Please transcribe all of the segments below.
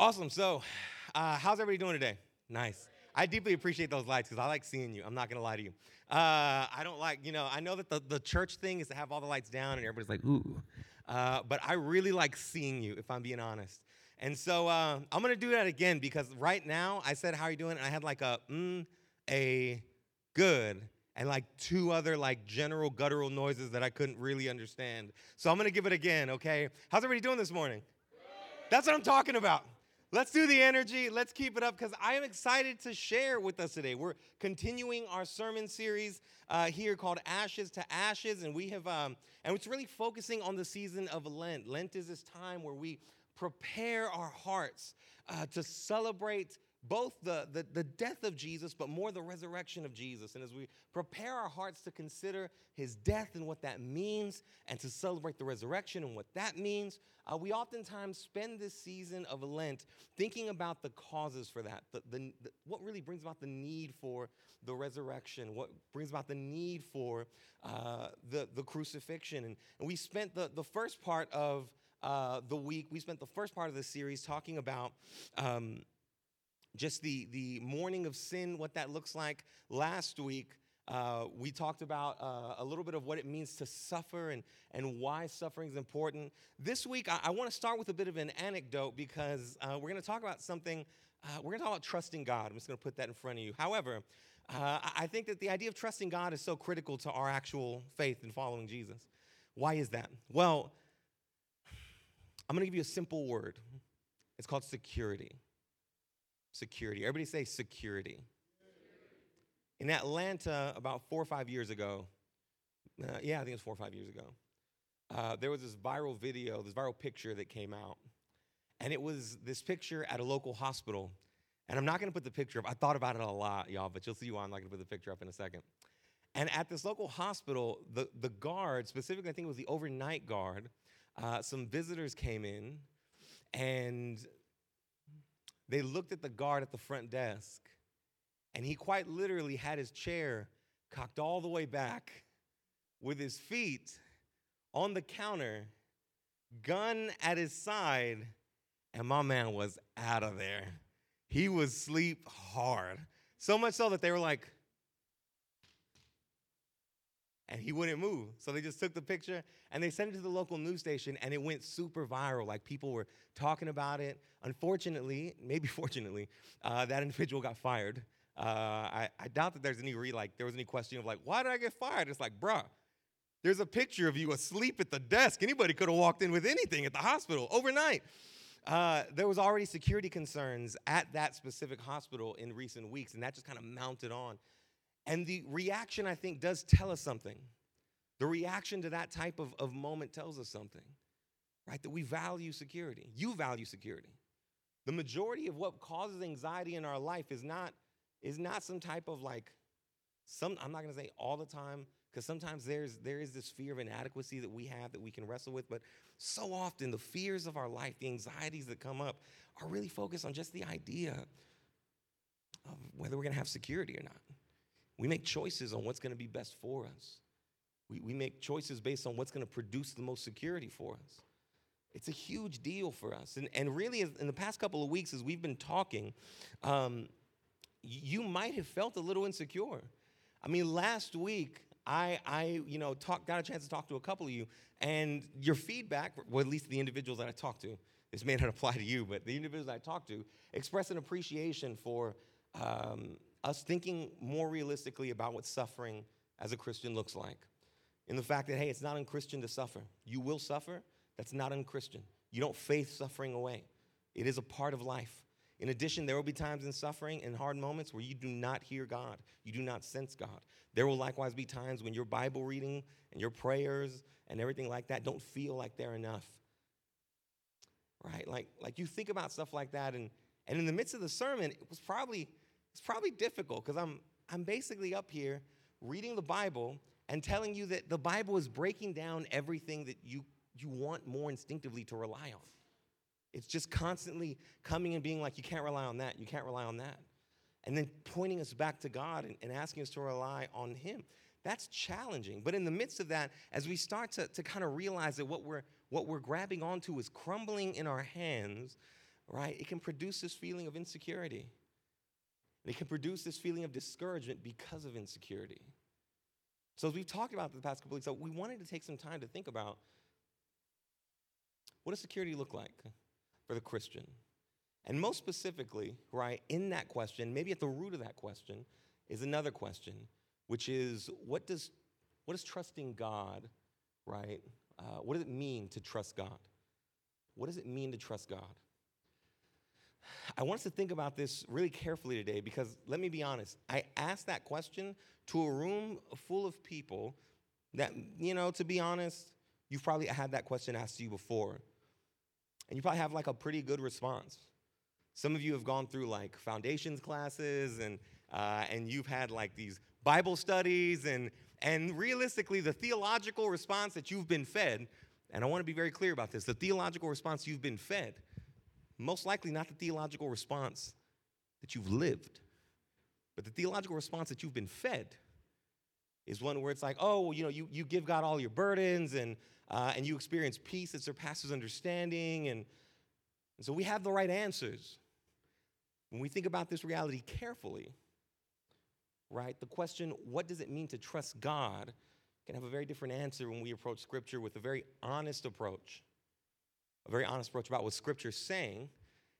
Awesome. So, uh, how's everybody doing today? Nice. I deeply appreciate those lights because I like seeing you. I'm not gonna lie to you. Uh, I don't like, you know, I know that the, the church thing is to have all the lights down and everybody's like, ooh. Uh, but I really like seeing you, if I'm being honest. And so uh, I'm gonna do that again because right now I said, "How are you doing?" and I had like a mm, a good and like two other like general guttural noises that I couldn't really understand. So I'm gonna give it again, okay? How's everybody doing this morning? That's what I'm talking about. Let's do the energy. Let's keep it up because I am excited to share with us today. We're continuing our sermon series uh, here called Ashes to Ashes, and we have, um, and it's really focusing on the season of Lent. Lent is this time where we prepare our hearts uh, to celebrate both the, the, the, death of Jesus, but more the resurrection of Jesus. And as we prepare our hearts to consider his death and what that means, and to celebrate the resurrection and what that means, uh, we oftentimes spend this season of Lent thinking about the causes for that, the, the, the, what really brings about the need for the resurrection, what brings about the need for uh, the, the crucifixion. And, and we spent the, the first part of uh, the week, we spent the first part of the series talking about. Um, just the, the mourning of sin, what that looks like. Last week, uh, we talked about uh, a little bit of what it means to suffer and, and why suffering is important. This week, I, I want to start with a bit of an anecdote because uh, we're going to talk about something, uh, we're going to talk about trusting God. I'm just going to put that in front of you. However, uh, I think that the idea of trusting God is so critical to our actual faith in following Jesus. Why is that? Well, I'm going to give you a simple word. It's called security. Security. Everybody say security. In Atlanta, about four or five years ago, uh, yeah, I think it was four or five years ago, uh, there was this viral video, this viral picture that came out. And it was this picture at a local hospital. And I'm not gonna put the picture up. I thought about it a lot, y'all, but you'll see why I'm not gonna put the picture up in a second. And at this local hospital, the, the guard, specifically, I think it was the overnight guard, uh, some visitors came in and they looked at the guard at the front desk, and he quite literally had his chair cocked all the way back with his feet on the counter, gun at his side, and my man was out of there. He was sleep hard. So much so that they were like, and he wouldn't move. So they just took the picture and they sent it to the local news station and it went super viral. Like people were talking about it. Unfortunately, maybe fortunately, uh, that individual got fired. Uh, I, I, doubt that there's any re like there was any question of like why did I get fired? It's like, bruh, there's a picture of you asleep at the desk. Anybody could have walked in with anything at the hospital overnight. Uh, there was already security concerns at that specific hospital in recent weeks, and that just kind of mounted on. And the reaction, I think, does tell us something. The reaction to that type of, of moment tells us something, right? That we value security. You value security. The majority of what causes anxiety in our life is not, is not some type of like, some, I'm not gonna say all the time, because sometimes there's there is this fear of inadequacy that we have that we can wrestle with, but so often the fears of our life, the anxieties that come up, are really focused on just the idea of whether we're gonna have security or not. We make choices on what's going to be best for us. We, we make choices based on what's going to produce the most security for us. It's a huge deal for us. And, and really, in the past couple of weeks, as we've been talking, um, you might have felt a little insecure. I mean, last week, I, I you know, talk, got a chance to talk to a couple of you, and your feedback, well, at least the individuals that I talked to, this may not apply to you, but the individuals I talked to expressed an appreciation for um, us thinking more realistically about what suffering as a Christian looks like. In the fact that, hey, it's not unchristian to suffer. You will suffer, that's not unchristian. You don't faith suffering away, it is a part of life. In addition, there will be times in suffering and hard moments where you do not hear God, you do not sense God. There will likewise be times when your Bible reading and your prayers and everything like that don't feel like they're enough. Right? Like, like you think about stuff like that, and, and in the midst of the sermon, it was probably it's probably difficult because I'm, I'm basically up here reading the Bible and telling you that the Bible is breaking down everything that you, you want more instinctively to rely on. It's just constantly coming and being like, you can't rely on that, you can't rely on that. And then pointing us back to God and, and asking us to rely on Him. That's challenging. But in the midst of that, as we start to, to kind of realize that what we're, what we're grabbing onto is crumbling in our hands, right, it can produce this feeling of insecurity. It can produce this feeling of discouragement because of insecurity. So, as we've talked about the past couple weeks, we wanted to take some time to think about what does security look like for the Christian? And most specifically, right, in that question, maybe at the root of that question, is another question, which is what does, what does trusting God, right, uh, what does it mean to trust God? What does it mean to trust God? I want us to think about this really carefully today because let me be honest. I asked that question to a room full of people that, you know, to be honest, you've probably had that question asked to you before. And you probably have like a pretty good response. Some of you have gone through like foundations classes and, uh, and you've had like these Bible studies and, and realistically, the theological response that you've been fed, and I want to be very clear about this the theological response you've been fed most likely not the theological response that you've lived, but the theological response that you've been fed is one where it's like, oh, well, you know, you, you give God all your burdens and, uh, and you experience peace that surpasses understanding. And, and so we have the right answers. When we think about this reality carefully, right, the question, what does it mean to trust God, can have a very different answer when we approach Scripture with a very honest approach a very honest approach about what Scripture's saying,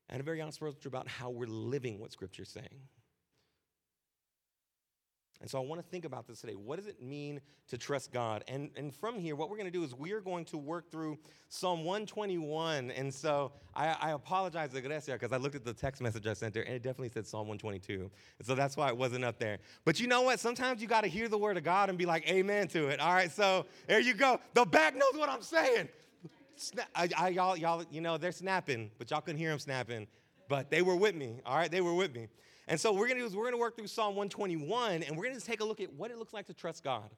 and a very honest approach about how we're living what Scripture's saying. And so I want to think about this today. What does it mean to trust God? And, and from here, what we're going to do is we're going to work through Psalm 121. And so I, I apologize to Grecia because I looked at the text message I sent her and it definitely said Psalm 122. And so that's why it wasn't up there. But you know what? Sometimes you got to hear the word of God and be like, amen to it. All right, so there you go. The back knows what I'm saying. I, I, y'all, y'all, you know, they're snapping, but y'all couldn't hear them snapping. But they were with me, all right? They were with me. And so we're gonna do is we're gonna work through Psalm 121, and we're gonna take a look at what it looks like to trust God.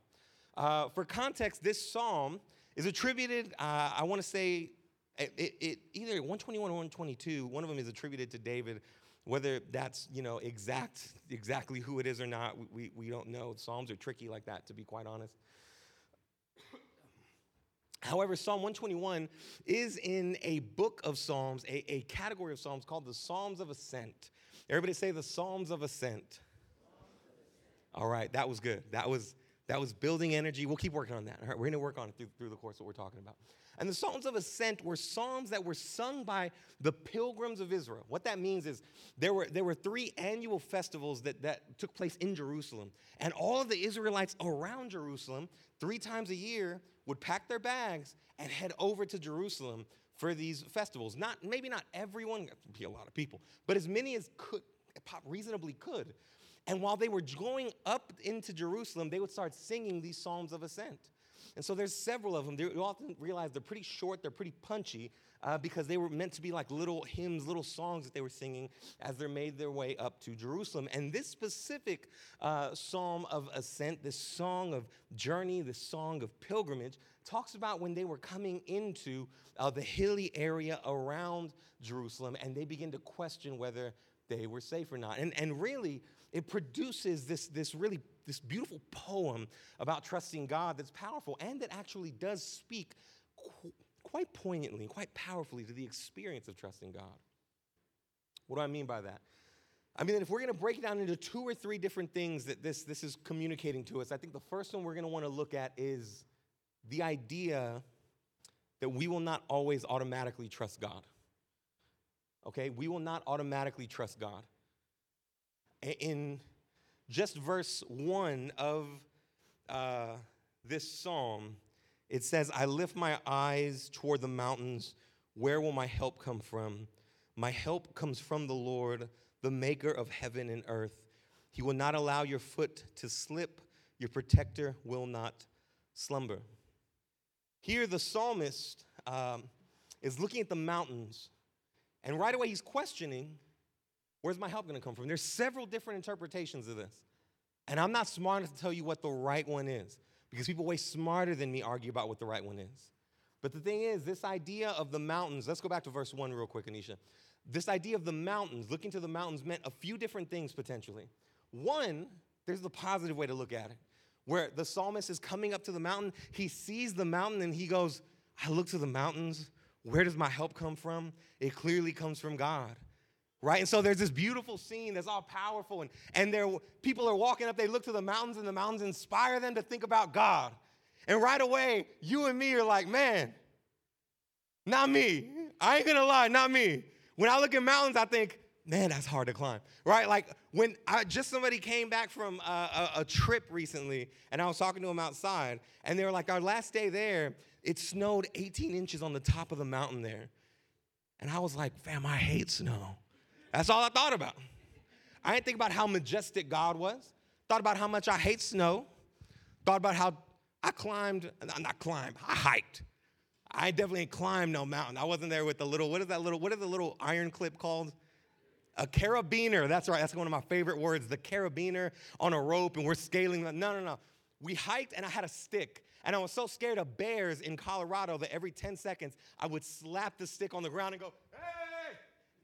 Uh, for context, this psalm is attributed, uh, I wanna say, it, it, it, either 121 or 122, one of them is attributed to David. Whether that's, you know, exact, exactly who it is or not, we, we, we don't know. Psalms are tricky like that, to be quite honest. However, Psalm 121 is in a book of Psalms, a, a category of Psalms called the Psalms of Ascent. Everybody say the Psalms of Ascent. All right, that was good. That was that was building energy. We'll keep working on that. All right, we're going to work on it through, through the course of what we're talking about. And the Psalms of Ascent were psalms that were sung by the pilgrims of Israel. What that means is there were, there were three annual festivals that, that took place in Jerusalem. And all of the Israelites around Jerusalem, three times a year, would pack their bags and head over to Jerusalem for these festivals. Not maybe not everyone, be a lot of people, but as many as could reasonably could. And while they were going up into Jerusalem, they would start singing these psalms of ascent. And so there's several of them. You often realize they're pretty short, they're pretty punchy, uh, because they were meant to be like little hymns, little songs that they were singing as they made their way up to Jerusalem. And this specific uh, psalm of ascent, this song of journey, this song of pilgrimage, talks about when they were coming into uh, the hilly area around Jerusalem and they begin to question whether they were safe or not. And, and really, it produces this, this really this beautiful poem about trusting God that's powerful and that actually does speak qu- quite poignantly, and quite powerfully to the experience of trusting God. What do I mean by that? I mean if we're going to break it down into two or three different things that this, this is communicating to us, I think the first one we're going to want to look at is the idea that we will not always automatically trust God. Okay? We will not automatically trust God. In just verse 1 of uh, this psalm, it says, I lift my eyes toward the mountains. Where will my help come from? My help comes from the Lord, the maker of heaven and earth. He will not allow your foot to slip, your protector will not slumber. Here, the psalmist um, is looking at the mountains, and right away he's questioning where's my help going to come from? There's several different interpretations of this. And I'm not smart enough to tell you what the right one is because people way smarter than me argue about what the right one is. But the thing is, this idea of the mountains, let's go back to verse 1 real quick, Anisha. This idea of the mountains, looking to the mountains, meant a few different things potentially. One, there's the positive way to look at it, where the psalmist is coming up to the mountain, he sees the mountain and he goes, I look to the mountains. where does my help come from? It clearly comes from God. Right? And so there's this beautiful scene that's all powerful, and, and there people are walking up, they look to the mountains, and the mountains inspire them to think about God. And right away, you and me are like, man, not me. I ain't gonna lie, not me. When I look at mountains, I think, man, that's hard to climb, right? Like when I just somebody came back from a, a, a, trip recently, and I was talking to them outside, and they were like, our last day there, it snowed 18 inches on the top of the mountain there. And I was like, fam, I hate snow. That's all I thought about. I didn't think about how majestic God was. Thought about how much I hate snow. Thought about how I climbed, not climbed, I hiked. I definitely climbed no mountain. I wasn't there with the little, what is that little, what is the little iron clip called? A carabiner. That's right. That's one of my favorite words. The carabiner on a rope, and we're scaling. No, no, no. We hiked, and I had a stick. And I was so scared of bears in Colorado that every 10 seconds I would slap the stick on the ground and go,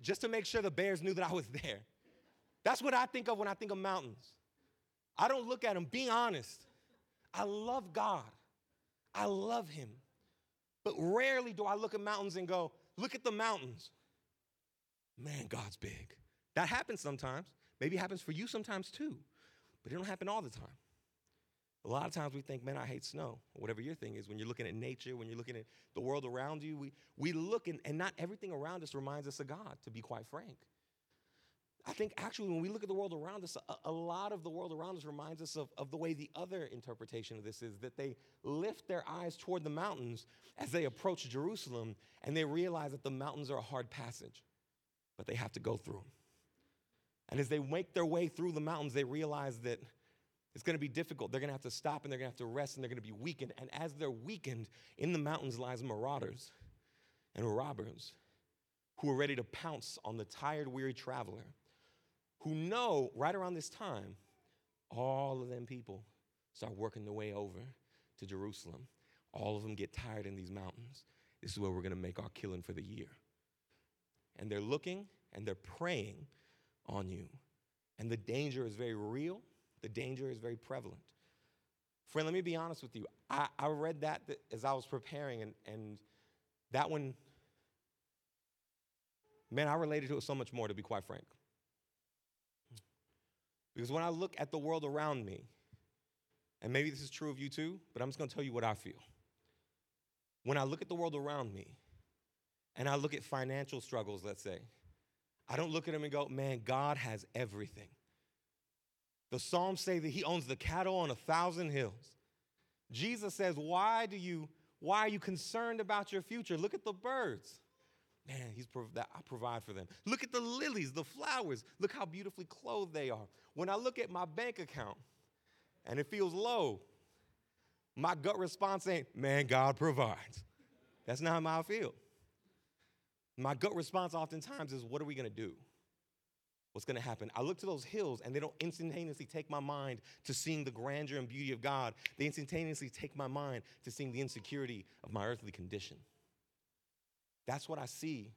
just to make sure the bears knew that I was there. That's what I think of when I think of mountains. I don't look at them, being honest. I love God, I love Him. But rarely do I look at mountains and go, look at the mountains. Man, God's big. That happens sometimes. Maybe it happens for you sometimes too, but it don't happen all the time. A lot of times we think, man, I hate snow, or whatever your thing is. When you're looking at nature, when you're looking at the world around you, we, we look, and, and not everything around us reminds us of God, to be quite frank. I think actually, when we look at the world around us, a, a, lot of the world around us reminds us of, of the way the other interpretation of this is that they lift their eyes toward the mountains as they approach Jerusalem, and they realize that the mountains are a hard passage, but they have to go through them. And as they make their way through the mountains, they realize that it's going to be difficult. They're going to have to stop and they're going to have to rest and they're going to be weakened. And as they're weakened, in the mountains lies marauders and robbers who are ready to pounce on the tired, weary traveler, who know right around this time, all of them people start working their way over to Jerusalem. All of them get tired in these mountains. This is where we're going to make our killing for the year. And they're looking and they're preying on you. And the danger is very real the danger is very prevalent. Friend, let me be honest with you. I, I read that as I was preparing, and, and that one, man, I related to it so much more, to be quite frank. Because when I look at the world around me, and maybe this is true of you too, but I'm just gonna tell you what I feel. When I look at the world around me, and I look at financial struggles, let's say, I don't look at them and go, man, God has everything. The Psalms say that he owns the cattle on a thousand hills. Jesus says, Why do you, why are you concerned about your future? Look at the birds. Man, he's I provide for them. Look at the lilies, the flowers. Look how beautifully clothed they are. When I look at my bank account and it feels low, my gut response ain't, man, God provides. That's not how I feel. My gut response oftentimes is, what are we gonna do? What's going to happen. I look to those hills and they don't instantaneously take my mind to seeing the grandeur and beauty of God. They instantaneously take my mind to seeing the insecurity of my earthly condition. That's what I see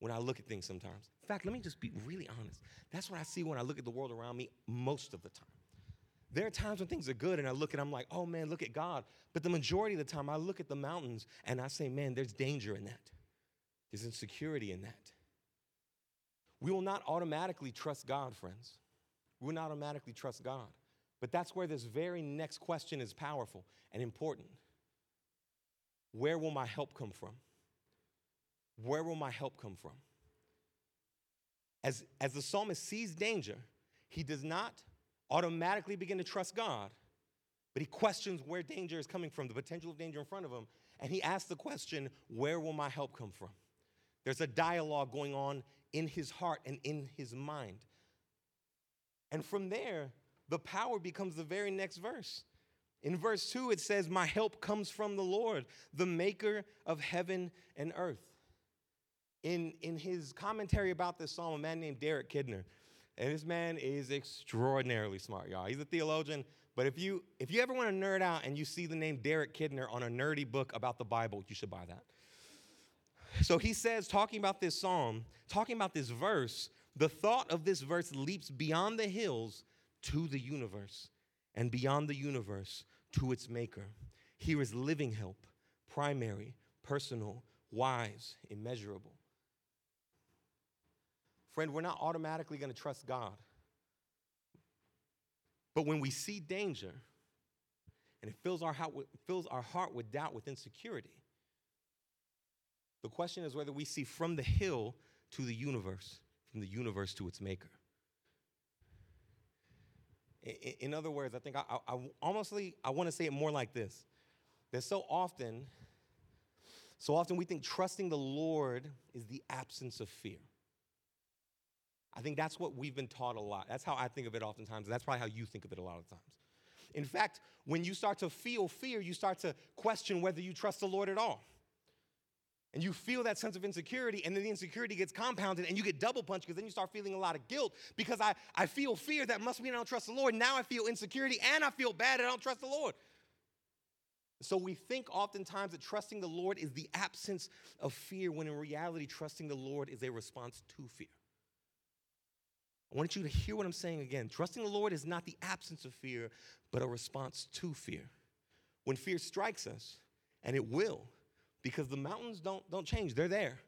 when I look at things sometimes. In fact, let me just be really honest. That's what I see when I look at the world around me most of the time. There are times when things are good and I look and I'm like, oh man, look at God. But the majority of the time I look at the mountains and I say, man, there's danger in that. There's insecurity in that. We will not automatically trust God, friends. We will not automatically trust God. But that's where this very next question is powerful and important. Where will my help come from? Where will my help come from? As, as the psalmist sees danger, he does not automatically begin to trust God, but he questions where danger is coming from, the potential of danger in front of him, and he asks the question, Where will my help come from? There's a dialogue going on in his heart and in his mind. And from there, the power becomes the very next verse. In verse 2, it says, My help comes from the Lord, the maker of heaven and earth. In, in his commentary about this psalm, a man named Derek Kidner, and this man is extraordinarily smart, y'all. He's a theologian, but if you if you ever want to nerd out and you see the name Derek Kidner on a nerdy book about the Bible, you should buy that. So he says, talking about this psalm, talking about this verse, the thought of this verse leaps beyond the hills to the universe, and beyond the universe to its maker. Here is living help, primary, personal, wise, immeasurable. Friend, we're not automatically going to trust God. But when we see danger and it fills our, heart with, fills our heart with doubt, with insecurity, the question is whether we see from the hill to the universe, from the universe to its maker. In other words, I think I, I, I honestly I want to say it more like this: that so often, so often we think trusting the Lord is the absence of fear. I think that's what we've been taught a lot. That's how I think of it oftentimes. That's probably how you think of it a lot of times. In fact, when you start to feel fear, you start to question whether you trust the Lord at all. And you feel that sense of insecurity, and then the insecurity gets compounded, and you get double punched because then you start feeling a lot of guilt because I, I feel fear. That must mean I don't trust the Lord. Now I feel insecurity, and I feel bad, I don't trust the Lord. So we think oftentimes that trusting the Lord is the absence of fear, when in reality, trusting the Lord is a response to fear. I want you to hear what I'm saying again. Trusting the Lord is not the absence of fear, but a response to fear. When fear strikes us, and it will, because the mountains don't, don't change, they're there,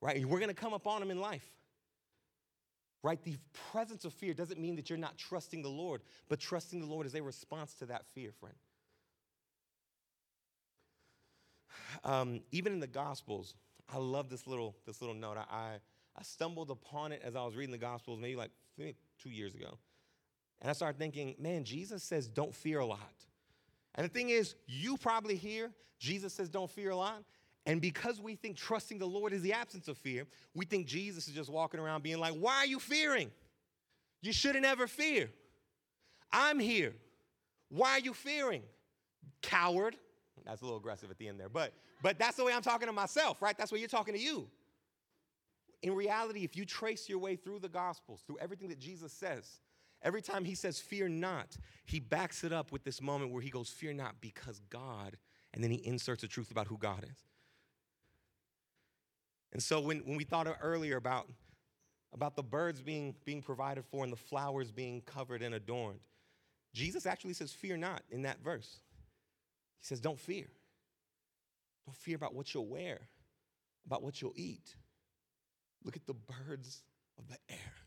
right? We're gonna come upon them in life. Right? The presence of fear doesn't mean that you're not trusting the Lord, but trusting the Lord is a response to that fear, friend. Um, even in the Gospels, I love this little, this little note. I, I, I stumbled upon it as I was reading the Gospels maybe like two years ago. And I started thinking, man, Jesus says don't fear a lot. And the thing is, you probably hear Jesus says don't fear a lot. And because we think trusting the Lord is the absence of fear, we think Jesus is just walking around being like, why are you fearing? You shouldn't ever fear. I'm here. Why are you fearing? Coward. That's a little aggressive at the end there, but but that's the way I'm talking to myself, right? That's what you're talking to you. In reality, if you trace your way through the Gospels, through everything that Jesus says, every time he says, Fear not, he backs it up with this moment where he goes, Fear not, because God, and then he inserts the truth about who God is. And so when, when we thought earlier about, about the birds being, being provided for and the flowers being covered and adorned, Jesus actually says, Fear not in that verse. He says, Don't fear. Don't fear about what you'll wear, about what you'll eat. Look at the birds of the air.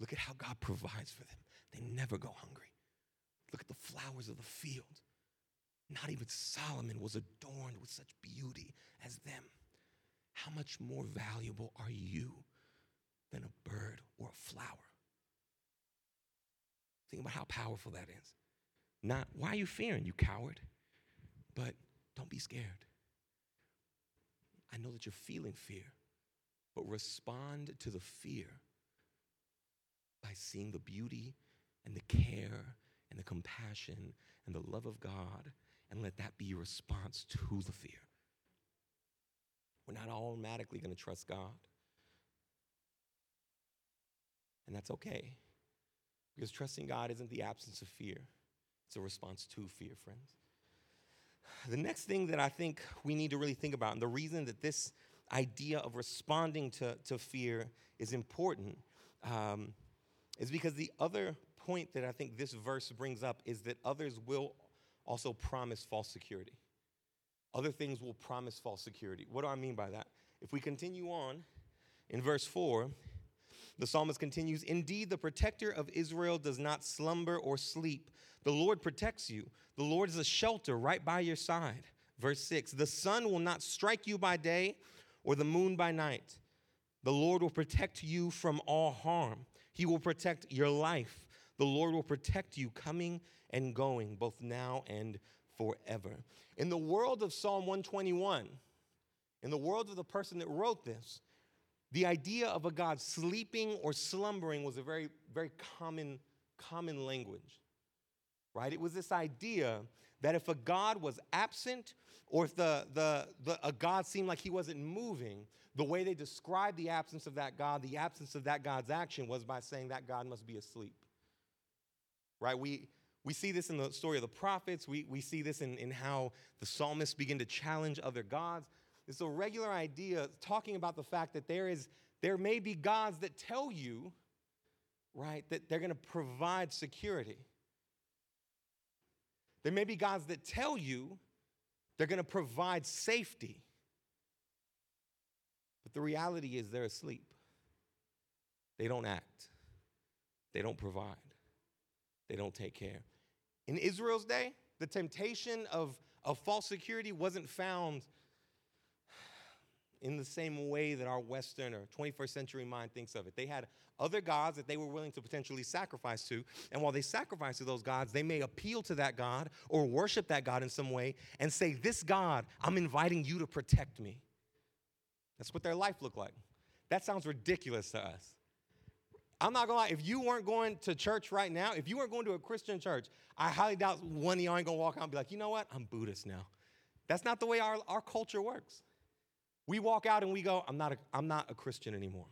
Look at how God provides for them. They never go hungry. Look at the flowers of the field. Not even Solomon was adorned with such beauty as them. How much more valuable are you than a bird or a flower? Think about how powerful that is. Not, why are you fearing, you coward? But don't be scared. I know that you're feeling fear, but respond to the fear by seeing the beauty and the care and the compassion and the love of God, and let that be your response to the fear. We're not automatically going to trust God. And that's okay. Because trusting God isn't the absence of fear, it's a response to fear, friends. The next thing that I think we need to really think about, and the reason that this idea of responding to, to fear is important um, is because the other point that I think this verse brings up is that others will also promise false security. Other things will promise false security. What do I mean by that? If we continue on in verse 4, the psalmist continues Indeed, the protector of Israel does not slumber or sleep. The Lord protects you. The Lord is a shelter right by your side. Verse 6 The sun will not strike you by day or the moon by night. The Lord will protect you from all harm. He will protect your life. The Lord will protect you coming and going, both now and forever. In the world of Psalm 121, in the world of the person that wrote this, the idea of a God sleeping or slumbering was a very, very common, common language, right? It was this idea that if a God was absent or if the, the, the, a God seemed like he wasn't moving, the way they described the absence of that God, the absence of that God's action, was by saying that God must be asleep. Right? We, we see this in the story of the prophets. We, we see this in, in how the psalmists begin to challenge other gods. It's a regular idea talking about the fact that there is there may be gods that tell you, right, that they're going to provide security. There may be gods that tell you they're going to provide safety. But the reality is they're asleep. They don't act, they don't provide, they don't take care. In Israel's day, the temptation of, of false security wasn't found in the same way that our Western or 21st century mind thinks of it. They had other gods that they were willing to potentially sacrifice to. And while they sacrifice to those gods, they may appeal to that God or worship that God in some way and say, This God, I'm inviting you to protect me. That's what their life looked like. That sounds ridiculous to us. I'm not gonna lie, if you weren't going to church right now, if you weren't going to a Christian church, I highly doubt one of y'all ain't gonna walk out and be like, you know what? I'm Buddhist now. That's not the way our, our culture works. We walk out and we go, I'm not a, I'm not a Christian anymore.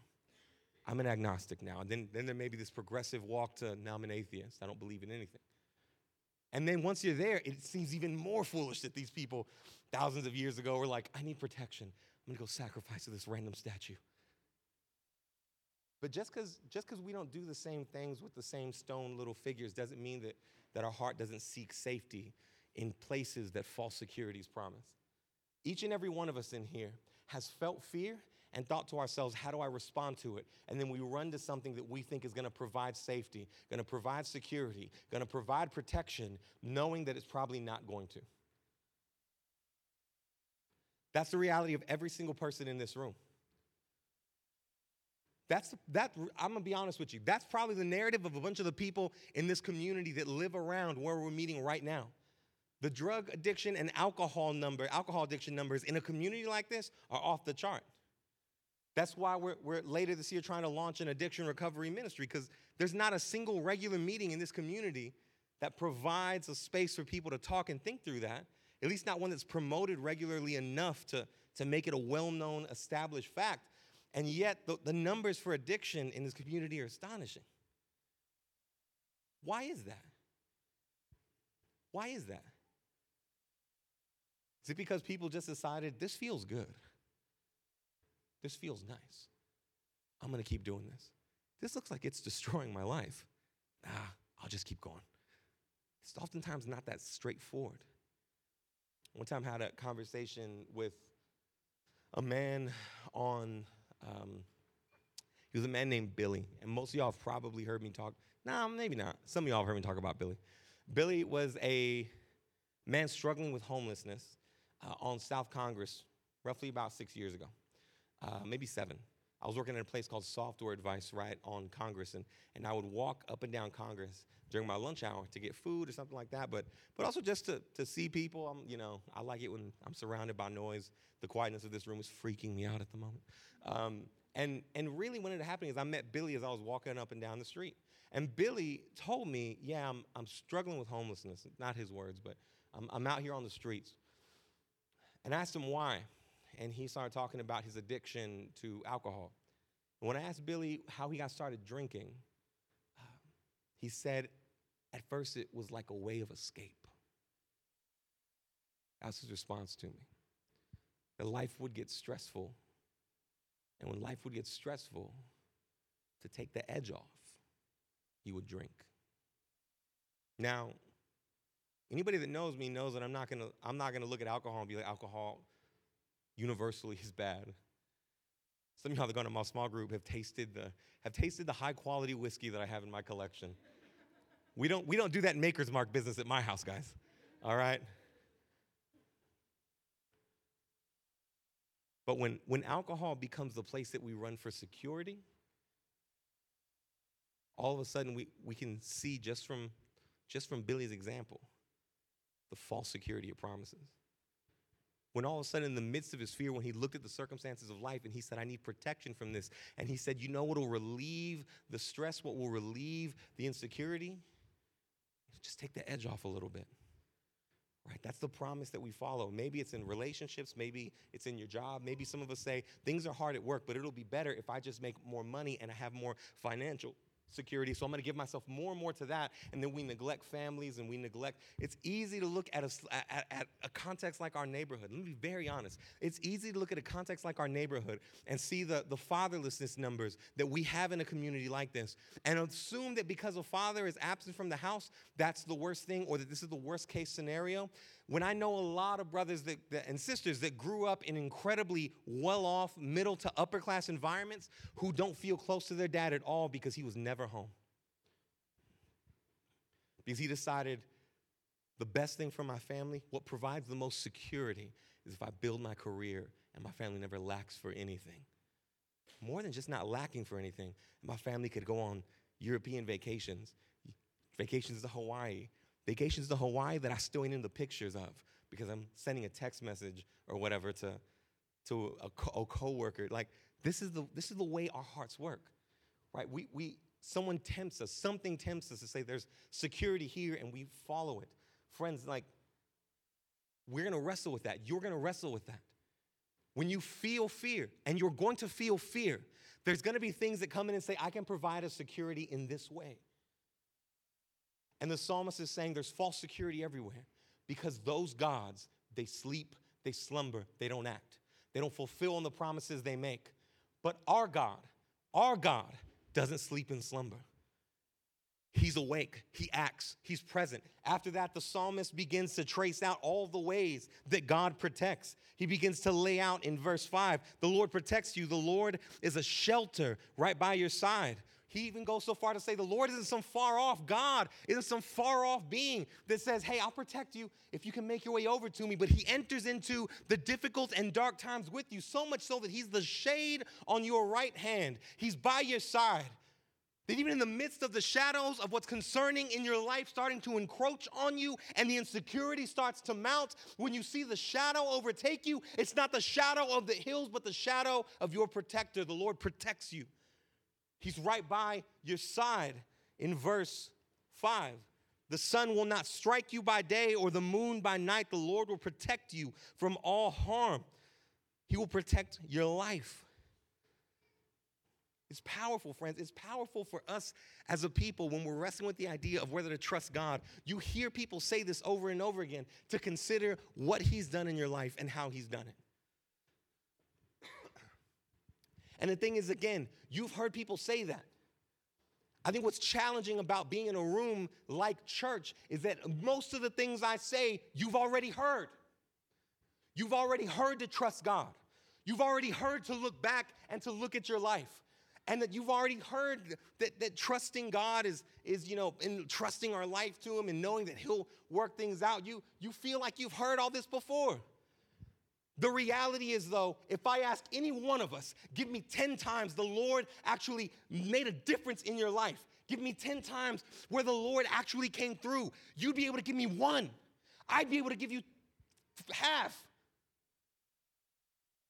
I'm an agnostic now. And then, then there may be this progressive walk to now I'm an atheist. I don't believe in anything. And then once you're there, it seems even more foolish that these people thousands of years ago were like, I need protection. I'm gonna go sacrifice to this random statue. But just because just because we don't do the same things with the same stone little figures doesn't mean that, that our heart doesn't seek safety in places that false securities promise. Each and every one of us in here has felt fear and thought to ourselves, how do I respond to it? And then we run to something that we think is gonna provide safety, gonna provide security, gonna provide protection, knowing that it's probably not going to. That's the reality of every single person in this room. That's that I'm gonna be honest with you. That's probably the narrative of a bunch of the people in this community that live around where we're meeting right now. The drug addiction and alcohol number, alcohol addiction numbers in a community like this are off the chart. That's why we're, we're later this year trying to launch an addiction recovery ministry because there's not a single regular meeting in this community that provides a space for people to talk and think through that, at least not one that's promoted regularly enough to, to make it a well known, established fact. And yet, the, the numbers for addiction in this community are astonishing. Why is that? Why is that? Is it because people just decided this feels good? This feels nice. I'm going to keep doing this. This looks like it's destroying my life. Ah, I'll just keep going. It's oftentimes not that straightforward. One time I had a conversation with a man on um, he was a man named Billy, and most of y'all have probably heard me talk. Nah, maybe not. Some of y'all have heard me talk about Billy. Billy was a man struggling with homelessness uh, on South Congress roughly about six years ago, uh, maybe seven. I was working at a place called Software Advice right on Congress, and, and I would walk up and down Congress during my lunch hour to get food or something like that, but, but also just to, to see people. I'm, you know, I like it when I'm surrounded by noise. The quietness of this room is freaking me out at the moment. Um, and, and really, what ended up happening is I met Billy as I was walking up and down the street. And Billy told me, Yeah, I'm, I'm struggling with homelessness. Not his words, but I'm, I'm out here on the streets. And I asked him why. And he started talking about his addiction to alcohol. And when I asked Billy how he got started drinking, uh, he said, At first, it was like a way of escape. That was his response to me. That life would get stressful and when life would get stressful, to take the edge off, he would drink. Now, anybody that knows me knows that I'm not gonna, I'm not gonna look at alcohol and be like, alcohol universally is bad. Some of y'all that go to my small group have tasted the, have tasted the high quality whiskey that I have in my collection. We don't, we don't do that maker's mark business at my house, guys. All right? But when, when alcohol becomes the place that we run for security, all of a sudden we, we can see just from, just from Billy's example the false security it promises. When all of a sudden, in the midst of his fear, when he looked at the circumstances of life and he said, I need protection from this, and he said, You know what will relieve the stress, what will relieve the insecurity? Just take the edge off a little bit. Right? That's the promise that we follow. Maybe it's in relationships, maybe it's in your job. Maybe some of us say things are hard at work, but it'll be better if I just make more money and I have more financial security. So I'm going to give myself more and more to that. And then we neglect families and we neglect. It's easy to look at a, at, at a context like our neighborhood. Let me be very honest. It's easy to look at a context like our neighborhood and see the, the fatherlessness numbers that we have in a community like this and assume that because a father is absent from the house, that's the worst thing or that this is the worst case scenario. When I know a lot of brothers that, that, and sisters that grew up in incredibly well off, middle to upper class environments who don't feel close to their dad at all because he was never home. Because he decided the best thing for my family, what provides the most security, is if I build my career and my family never lacks for anything. More than just not lacking for anything, my family could go on European vacations, vacations to Hawaii, vacations to Hawaii that I still ain't in the pictures of because I'm sending a text message or whatever to, to a, co- a coworker. Like this is the this is the way our hearts work, right? We we someone tempts us, something tempts us to say there's security here, and we follow it. Friends, like we're gonna wrestle with that. You're gonna wrestle with that. When you feel fear, and you're going to feel fear, there's gonna be things that come in and say, I can provide a security in this way. And the psalmist is saying there's false security everywhere because those gods, they sleep, they slumber, they don't act. They don't fulfill on the promises they make. But our God, our God doesn't sleep and slumber. He's awake, he acts, he's present. After that, the psalmist begins to trace out all the ways that God protects. He begins to lay out in verse 5 the Lord protects you, the Lord is a shelter right by your side. He even goes so far to say the Lord isn't some far off God, isn't some far off being that says, Hey, I'll protect you if you can make your way over to me. But He enters into the difficult and dark times with you, so much so that He's the shade on your right hand, He's by your side. That even in the midst of the shadows of what's concerning in your life starting to encroach on you and the insecurity starts to mount, when you see the shadow overtake you, it's not the shadow of the hills, but the shadow of your protector. The Lord protects you. He's right by your side in verse 5. The sun will not strike you by day or the moon by night. The Lord will protect you from all harm. He will protect your life. It's powerful, friends. It's powerful for us as a people when we're wrestling with the idea of whether to trust God. You hear people say this over and over again to consider what He's done in your life and how He's done it. And the thing is, again, you've heard people say that. I think what's challenging about being in a room like church is that most of the things I say, you've already heard. You've already heard to trust God. You've already heard to look back and to look at your life. And that you've already heard that, that trusting God is, is, you know, in trusting our life to Him and knowing that He'll work things out. You, you feel like you've heard all this before. The reality is, though, if I ask any one of us, give me 10 times the Lord actually made a difference in your life, give me 10 times where the Lord actually came through, you'd be able to give me one. I'd be able to give you half.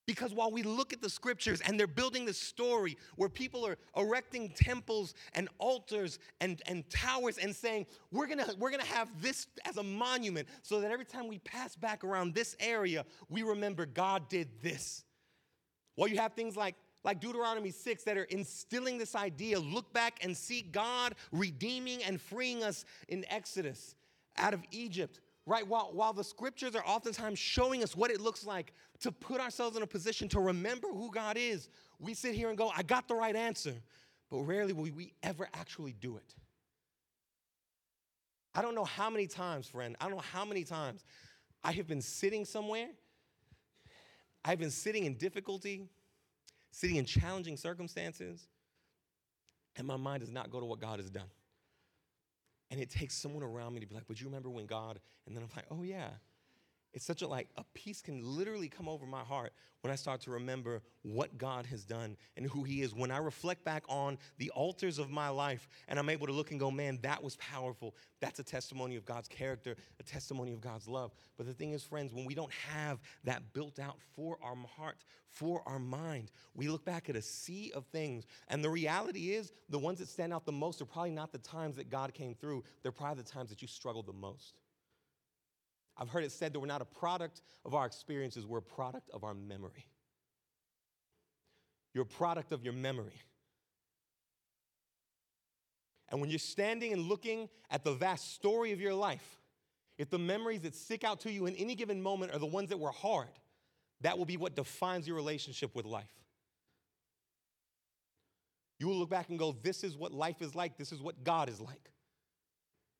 Because while we look at the scriptures and they're building this story where people are erecting temples and altars and, and towers and saying, we're gonna, we're gonna have this as a monument so that every time we pass back around this area, we remember God did this. While you have things like like Deuteronomy 6 that are instilling this idea look back and see God redeeming and freeing us in Exodus out of Egypt right? While, while the scriptures are oftentimes showing us what it looks like to put ourselves in a position to remember who God is, we sit here and go, I got the right answer. But rarely will we ever actually do it. I don't know how many times, friend, I don't know how many times I have been sitting somewhere, I've been sitting in difficulty, sitting in challenging circumstances, and my mind does not go to what God has done. And it takes someone around me to be like, but you remember when God? And then I'm like, oh yeah. It's such a like, a peace can literally come over my heart when I start to remember what God has done and who He is. When I reflect back on the altars of my life and I'm able to look and go, man, that was powerful. That's a testimony of God's character, a testimony of God's love. But the thing is, friends, when we don't have that built out for our heart, for our mind, we look back at a sea of things. And the reality is, the ones that stand out the most are probably not the times that God came through, they're probably the times that you struggled the most. I've heard it said that we're not a product of our experiences, we're a product of our memory. You're a product of your memory. And when you're standing and looking at the vast story of your life, if the memories that stick out to you in any given moment are the ones that were hard, that will be what defines your relationship with life. You will look back and go, This is what life is like, this is what God is like.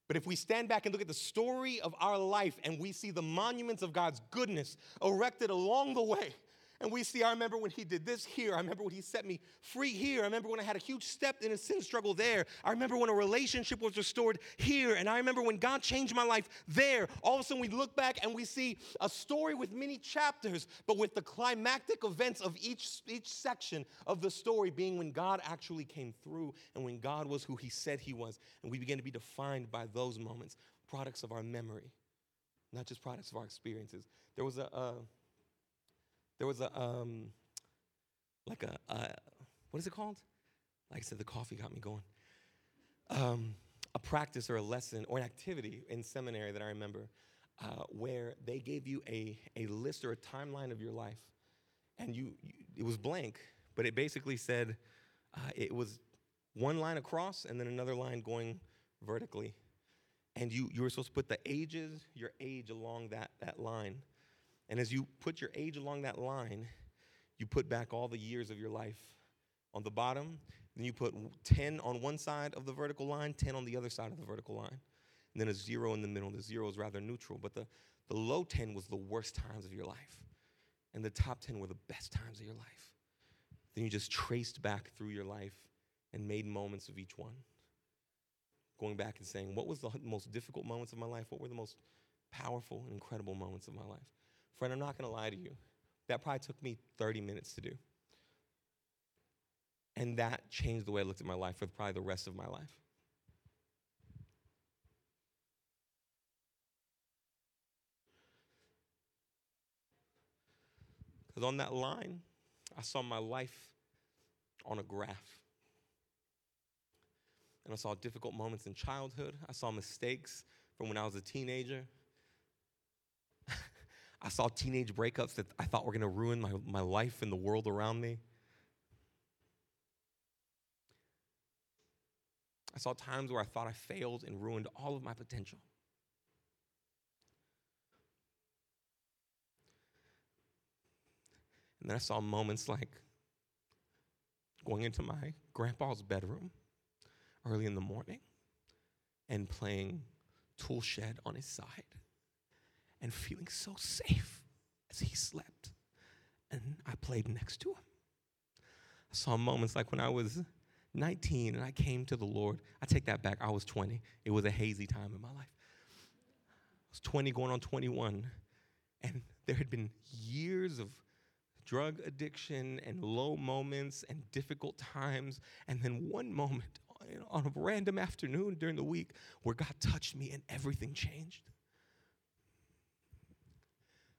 But if we stand back and look at the story of our life and we see the monuments of God's goodness erected along the way, and we see, I remember when he did this here. I remember when he set me free here. I remember when I had a huge step in a sin struggle there. I remember when a relationship was restored here. And I remember when God changed my life there. All of a sudden, we look back and we see a story with many chapters, but with the climactic events of each, each section of the story being when God actually came through and when God was who he said he was. And we begin to be defined by those moments, products of our memory, not just products of our experiences. There was a. there was a, um, like a, uh, what is it called? Like I said, the coffee got me going. Um, a practice or a lesson or an activity in seminary that I remember uh, where they gave you a, a list or a timeline of your life. And you, you it was blank, but it basically said uh, it was one line across and then another line going vertically. And you, you were supposed to put the ages, your age along that, that line. And as you put your age along that line, you put back all the years of your life on the bottom. Then you put 10 on one side of the vertical line, 10 on the other side of the vertical line. And then a zero in the middle. The zero is rather neutral, but the, the low 10 was the worst times of your life. And the top 10 were the best times of your life. Then you just traced back through your life and made moments of each one. Going back and saying, what was the most difficult moments of my life? What were the most powerful and incredible moments of my life? Friend, I'm not going to lie to you. That probably took me 30 minutes to do. And that changed the way I looked at my life for probably the rest of my life. Because on that line, I saw my life on a graph. And I saw difficult moments in childhood. I saw mistakes from when I was a teenager. I saw teenage breakups that I thought were going to ruin my, my life and the world around me. I saw times where I thought I failed and ruined all of my potential. And then I saw moments like going into my grandpa's bedroom early in the morning and playing Tool Shed on his side and feeling so safe as he slept. And I played next to him. I saw moments like when I was 19 and I came to the Lord. I take that back. I was 20. It was a hazy time in my life. I was 20 going on 21. And there had been years of drug addiction and low moments and difficult times. And then one moment on a random afternoon during the week where God touched me and everything changed.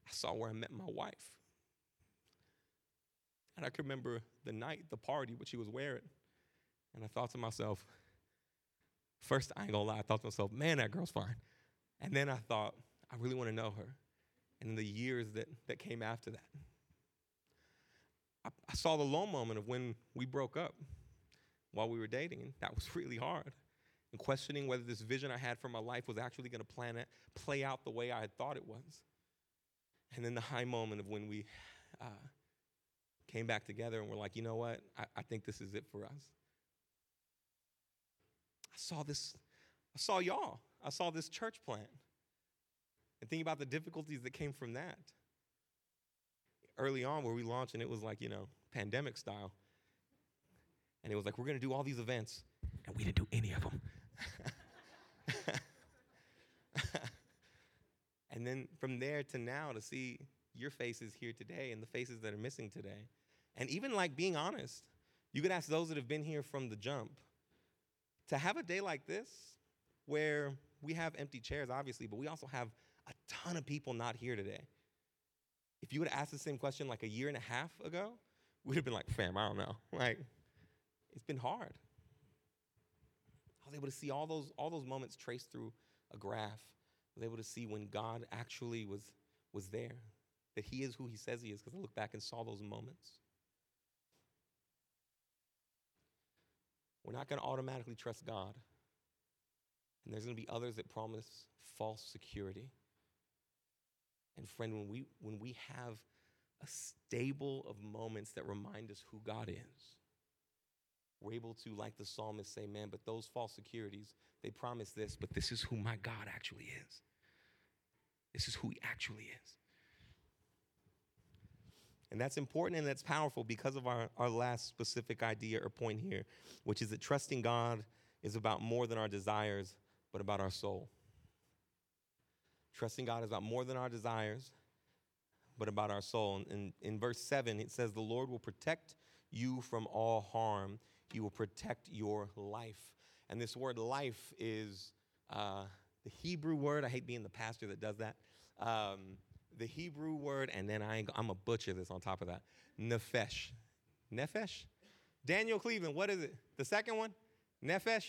I saw where I met my wife. And I can remember the night, the party, what she was wearing. And I thought to myself, first, I ain't gonna lie, I thought to myself, man, that girl's fine. And then I thought, I really wanna know her. And in the years that, that came after that. I, I saw the low moment of when we broke up while we were dating, and that was really hard. And questioning whether this vision I had for my life was actually gonna plan it, play out the way I had thought it was. And then the high moment of when we uh, came back together and we're like, you know what? I, I think this is it for us. I saw this, I saw y'all. I saw this church plant. And think about the difficulties that came from that. Early on, where we launched, and it was like, you know, pandemic style. And it was like, we're going to do all these events. And we didn't do any of them. And then from there to now to see your faces here today and the faces that are missing today. And even like being honest, you could ask those that have been here from the jump to have a day like this where we have empty chairs, obviously, but we also have a ton of people not here today. If you would have asked the same question like a year and a half ago, we'd have been like, fam, I don't know. Like, it's been hard. I was able to see all those, all those moments traced through a graph was able to see when God actually was, was there, that He is who He says He is, because I look back and saw those moments. We're not going to automatically trust God. And there's going to be others that promise false security. And friend, when we, when we have a stable of moments that remind us who God is, we're able to, like the psalmist, say, man, but those false securities, they promise this, but this is who my God actually is. This is who he actually is. And that's important and that's powerful because of our, our last specific idea or point here, which is that trusting God is about more than our desires, but about our soul. Trusting God is about more than our desires, but about our soul. And in, in verse 7, it says, The Lord will protect you from all harm, He will protect your life. And this word life is uh, the Hebrew word. I hate being the pastor that does that. Um, the Hebrew word, and then I, I'm a butcher this on top of that. Nefesh. Nefesh? Daniel Cleveland, what is it? The second one? Nefesh?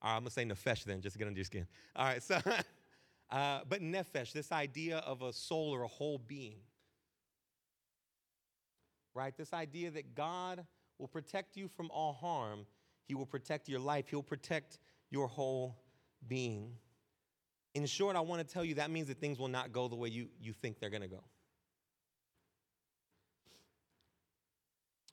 All right, I'm gonna say nefesh then, just to get under your skin. All right, so, uh, but nefesh, this idea of a soul or a whole being, right? This idea that God will protect you from all harm, He will protect your life, He'll protect your whole being. In short, I want to tell you that means that things will not go the way you, you think they're going to go.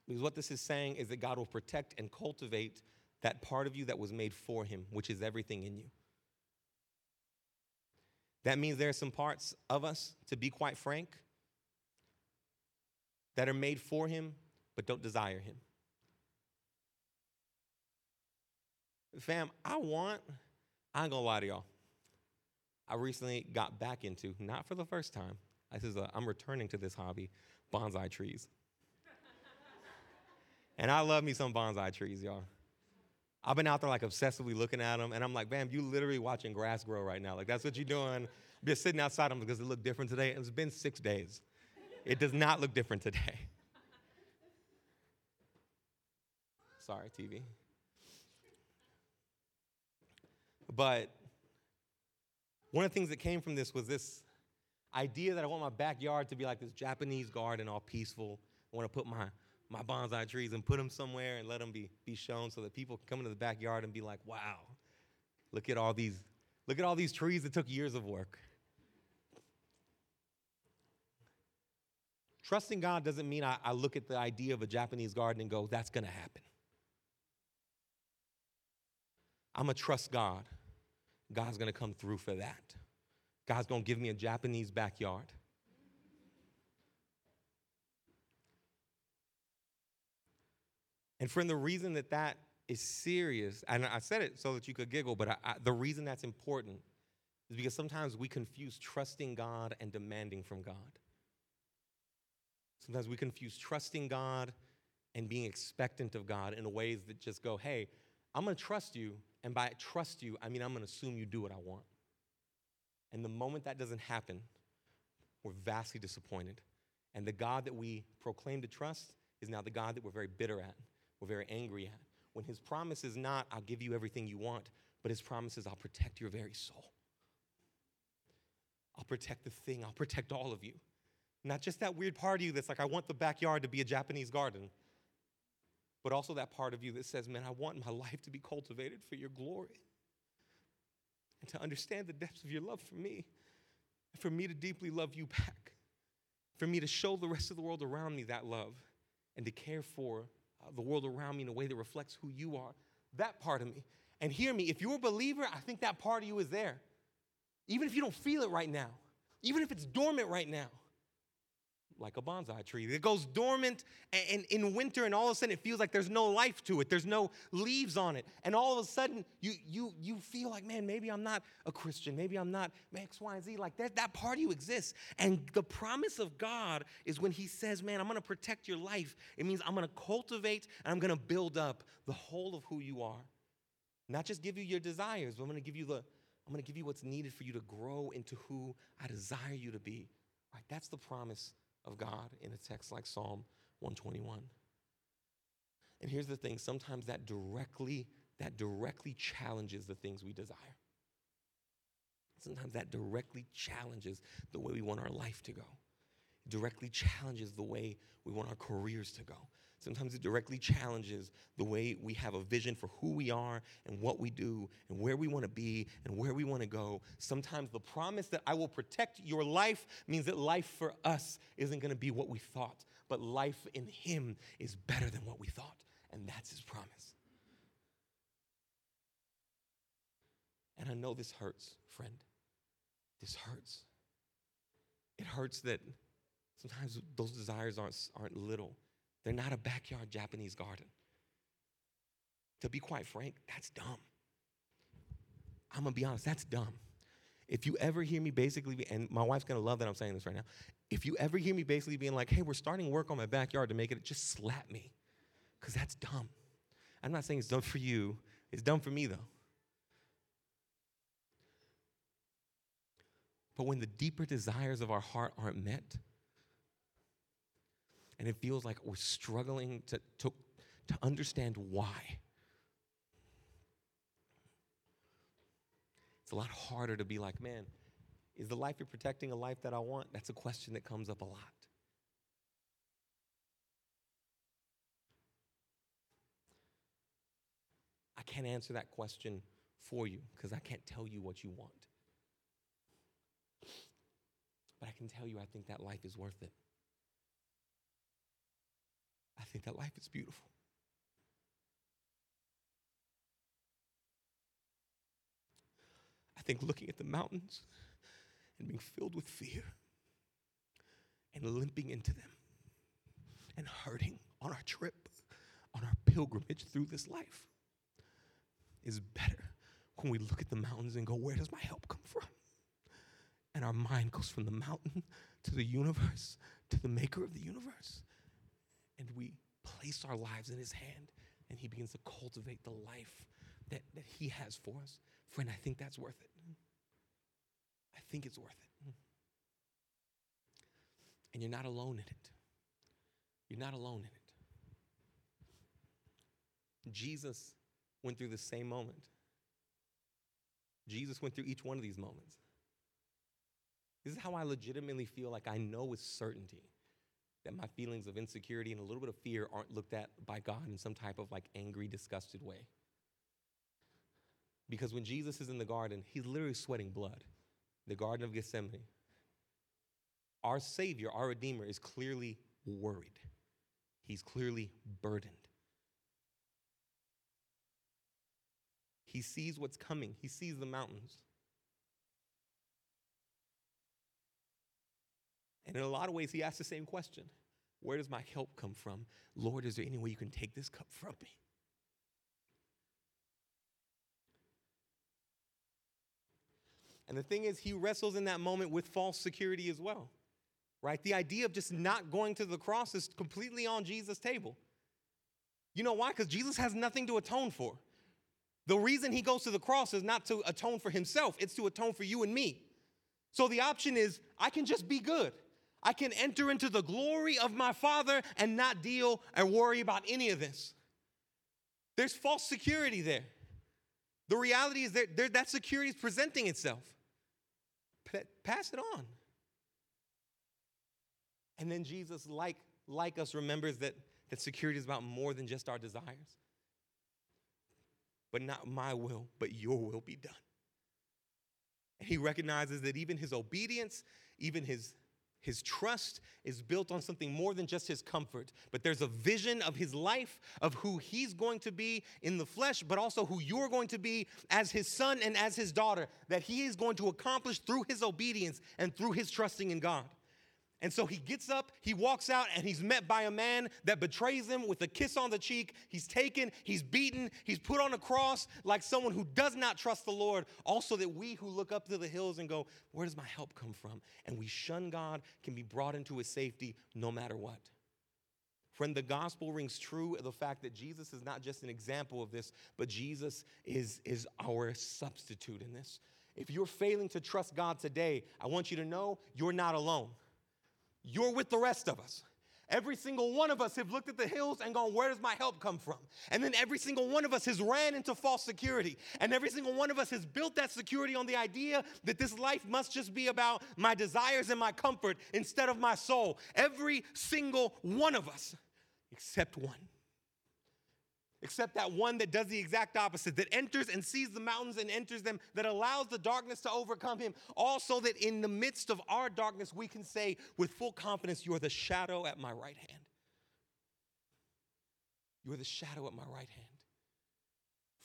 Because what this is saying is that God will protect and cultivate that part of you that was made for Him, which is everything in you. That means there are some parts of us, to be quite frank, that are made for Him but don't desire Him. Fam, I want, I ain't gonna lie to y'all. I recently got back into, not for the first time, this is a, I'm returning to this hobby, bonsai trees. and I love me some bonsai trees, y'all. I've been out there like obsessively looking at them, and I'm like, bam, you literally watching grass grow right now. Like that's what you're doing. Just sitting outside them because it look different today. It's been six days. It does not look different today. Sorry, TV. But one of the things that came from this was this idea that I want my backyard to be like this Japanese garden, all peaceful. I want to put my, my bonsai trees and put them somewhere and let them be, be shown so that people can come into the backyard and be like, wow, look at all these, look at all these trees that took years of work. Trusting God doesn't mean I, I look at the idea of a Japanese garden and go, that's going to happen. I'm going to trust God God's gonna come through for that. God's gonna give me a Japanese backyard. And friend, the reason that that is serious, and I said it so that you could giggle, but I, I, the reason that's important is because sometimes we confuse trusting God and demanding from God. Sometimes we confuse trusting God and being expectant of God in ways that just go, hey, I'm gonna trust you, and by trust you, I mean I'm gonna assume you do what I want. And the moment that doesn't happen, we're vastly disappointed. And the God that we proclaim to trust is now the God that we're very bitter at, we're very angry at. When his promise is not, I'll give you everything you want, but his promise is, I'll protect your very soul. I'll protect the thing, I'll protect all of you. Not just that weird part of you that's like, I want the backyard to be a Japanese garden but also that part of you that says, Man, I want my life to be cultivated for your glory. And to understand the depths of your love for me, and for me to deeply love you back, for me to show the rest of the world around me that love, and to care for uh, the world around me in a way that reflects who you are. That part of me. And hear me, if you're a believer, I think that part of you is there. Even if you don't feel it right now, even if it's dormant right now like a bonsai tree. It goes dormant and in winter, and all of a sudden it feels like there's no life to it. There's no leaves on it. And all of a sudden you you you feel like, man, maybe I'm not a Christian. Maybe I'm not X, Y, and Z. Like that, that part of you exists. And the promise of God is when He says, man, I'm gonna protect your life, it means I'm gonna cultivate and I'm gonna build up the whole of who you are. Not just give you your desires, but I'm gonna give you the I'm gonna give you what's needed for you to grow into who I desire you to be. Right? That's the promise of God in a text like Psalm 121. And here's the thing, sometimes that directly that directly challenges the things we desire. Sometimes that directly challenges the way we want our life to go. It directly challenges the way we want our careers to go. Sometimes it directly challenges the way we have a vision for who we are and what we do and where we want to be and where we want to go. Sometimes the promise that I will protect your life means that life for us isn't going to be what we thought, but life in Him is better than what we thought. And that's His promise. And I know this hurts, friend. This hurts. It hurts that sometimes those desires aren't, aren't little they're not a backyard Japanese garden. To be quite frank, that's dumb. I'm gonna be honest, that's dumb. If you ever hear me basically, and my wife's gonna love that I'm saying this right now, if you ever hear me basically being like, hey, we're starting work on my backyard to make it, just slap me, because that's dumb. I'm not saying it's dumb for you, it's dumb for me though. But when the deeper desires of our heart aren't met, and it feels like we're struggling to, to, to understand why, it's a lot harder to be like, man, is the life you're protecting a life that I want? That's a question that comes up a lot. I can't answer that question for you because I can't tell you what you want. But I can tell you, I think that life is worth it. I think that life is beautiful. I think looking at the mountains and being filled with fear and limping into them and hurting on our trip, on our pilgrimage through this life is better when we look at the mountains and go, Where does my help come from? And our mind goes from the mountain to the universe, to the maker of the universe. And we place our lives in his hand, and he begins to cultivate the life that, that he has for us. Friend, I think that's worth it. I think it's worth it. And you're not alone in it. You're not alone in it. Jesus went through the same moment. Jesus went through each one of these moments. This is how I legitimately feel like I know with certainty that my feelings of insecurity and a little bit of fear aren't looked at by God in some type of like angry, disgusted way. Because when Jesus is in the garden, he's literally sweating blood. The Garden of Gethsemane. Our Savior, our Redeemer, is clearly worried. He's clearly burdened. He sees what's coming, he sees the mountains. And in a lot of ways, he asks the same question Where does my help come from? Lord, is there any way you can take this cup from me? And the thing is, he wrestles in that moment with false security as well, right? The idea of just not going to the cross is completely on Jesus' table. You know why? Because Jesus has nothing to atone for. The reason he goes to the cross is not to atone for himself, it's to atone for you and me. So the option is I can just be good. I can enter into the glory of my Father and not deal and worry about any of this. There's false security there. The reality is that that security is presenting itself. Pass it on. And then Jesus, like, like us, remembers that, that security is about more than just our desires. But not my will, but your will be done. And he recognizes that even his obedience, even his his trust is built on something more than just his comfort, but there's a vision of his life, of who he's going to be in the flesh, but also who you're going to be as his son and as his daughter, that he is going to accomplish through his obedience and through his trusting in God. And so he gets up, he walks out, and he's met by a man that betrays him with a kiss on the cheek. He's taken, he's beaten, he's put on a cross like someone who does not trust the Lord. Also, that we who look up to the hills and go, Where does my help come from? And we shun God can be brought into his safety no matter what. Friend, the gospel rings true the fact that Jesus is not just an example of this, but Jesus is, is our substitute in this. If you're failing to trust God today, I want you to know you're not alone you're with the rest of us. Every single one of us have looked at the hills and gone, Where does my help come from? And then every single one of us has ran into false security. And every single one of us has built that security on the idea that this life must just be about my desires and my comfort instead of my soul. Every single one of us, except one except that one that does the exact opposite, that enters and sees the mountains and enters them, that allows the darkness to overcome him. Also, that in the midst of our darkness, we can say with full confidence, You are the shadow at my right hand. You are the shadow at my right hand.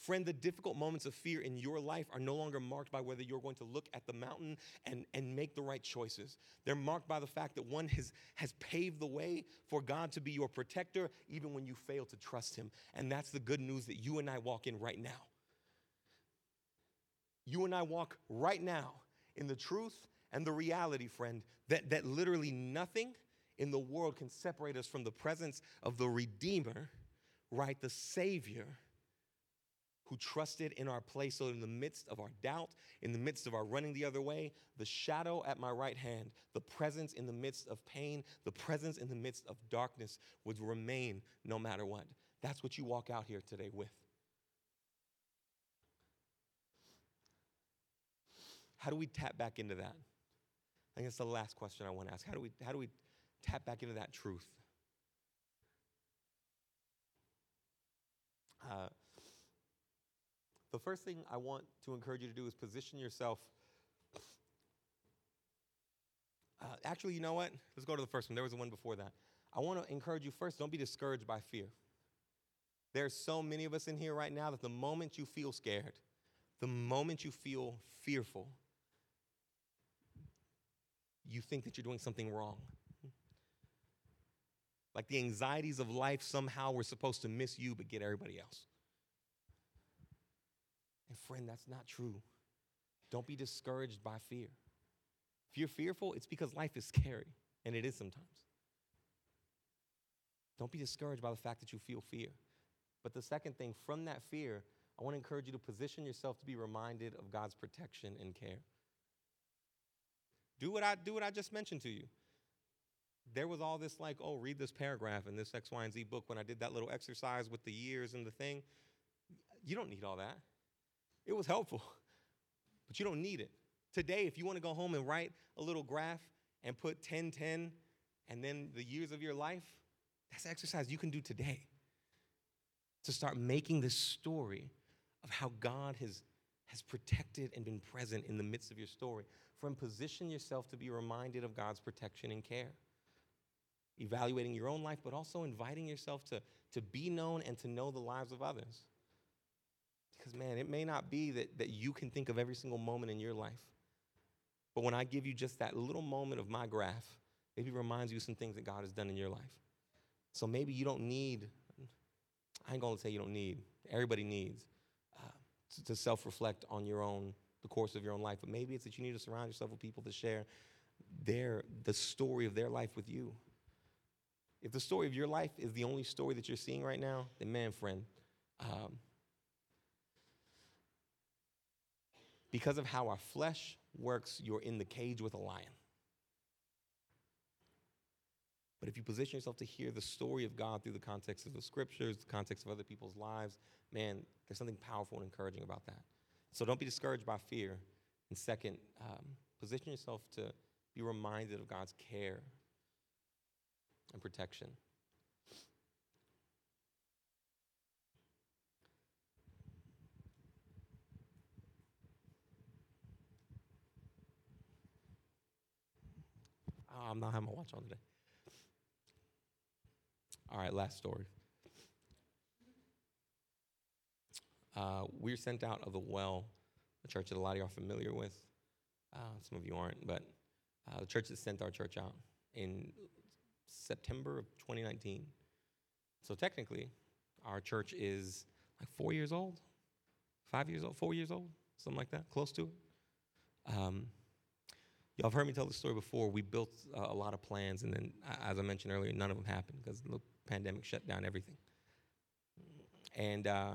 Friend, the difficult moments of fear in your life are no longer marked by whether you're going to look at the mountain and, and make the right choices. They're marked by the fact that one has, has paved the way for God to be your protector, even when you fail to trust Him. And that's the good news that you and I walk in right now. You and I walk right now in the truth and the reality, friend, that, that literally nothing in the world can separate us from the presence of the Redeemer, right? The Savior who trusted in our place. So, in the midst of our doubt, in the midst of our running the other way, the shadow at my right hand, the presence in the midst of pain, the presence in the midst of darkness would remain no matter what. That's what you walk out here today with. How do we tap back into that? I think that's the last question I want to ask. How do we, how do we tap back into that truth? Uh, the first thing I want to encourage you to do is position yourself. Uh, actually, you know what? Let's go to the first one. There was the one before that. I want to encourage you first don't be discouraged by fear. There's so many of us in here right now that the moment you feel scared, the moment you feel fearful, you think that you're doing something wrong. Like the anxieties of life somehow were supposed to miss you but get everybody else. And friend, that's not true. Don't be discouraged by fear. If you're fearful, it's because life is scary, and it is sometimes. Don't be discouraged by the fact that you feel fear. But the second thing, from that fear, I want to encourage you to position yourself to be reminded of God's protection and care. Do what I do what I just mentioned to you. There was all this like, oh, read this paragraph in this X, Y, and Z book when I did that little exercise with the years and the thing. You don't need all that. It was helpful, but you don't need it. Today, if you want to go home and write a little graph and put 10, 10, and then the years of your life, that's exercise you can do today to start making this story of how God has, has protected and been present in the midst of your story. From position yourself to be reminded of God's protection and care. Evaluating your own life, but also inviting yourself to, to be known and to know the lives of others. Because, man, it may not be that, that you can think of every single moment in your life. But when I give you just that little moment of my graph, maybe it reminds you some things that God has done in your life. So maybe you don't need, I ain't gonna say you don't need, everybody needs uh, to, to self reflect on your own, the course of your own life. But maybe it's that you need to surround yourself with people to share their, the story of their life with you. If the story of your life is the only story that you're seeing right now, then man, friend, um, because of how our flesh works, you're in the cage with a lion. But if you position yourself to hear the story of God through the context of the scriptures, the context of other people's lives, man, there's something powerful and encouraging about that. So don't be discouraged by fear. And second, um, position yourself to be reminded of God's care and protection. I'm not having my watch on today. All right, last story. Uh, we're sent out of the well, a church that a lot of you are familiar with. Uh, some of you aren't, but uh, the church that sent our church out in September of 2019. So technically, our church is like four years old, five years old, four years old, something like that, close to it. Um, Y'all have heard me tell the story before. We built uh, a lot of plans, and then, as I mentioned earlier, none of them happened because the pandemic shut down everything. And uh,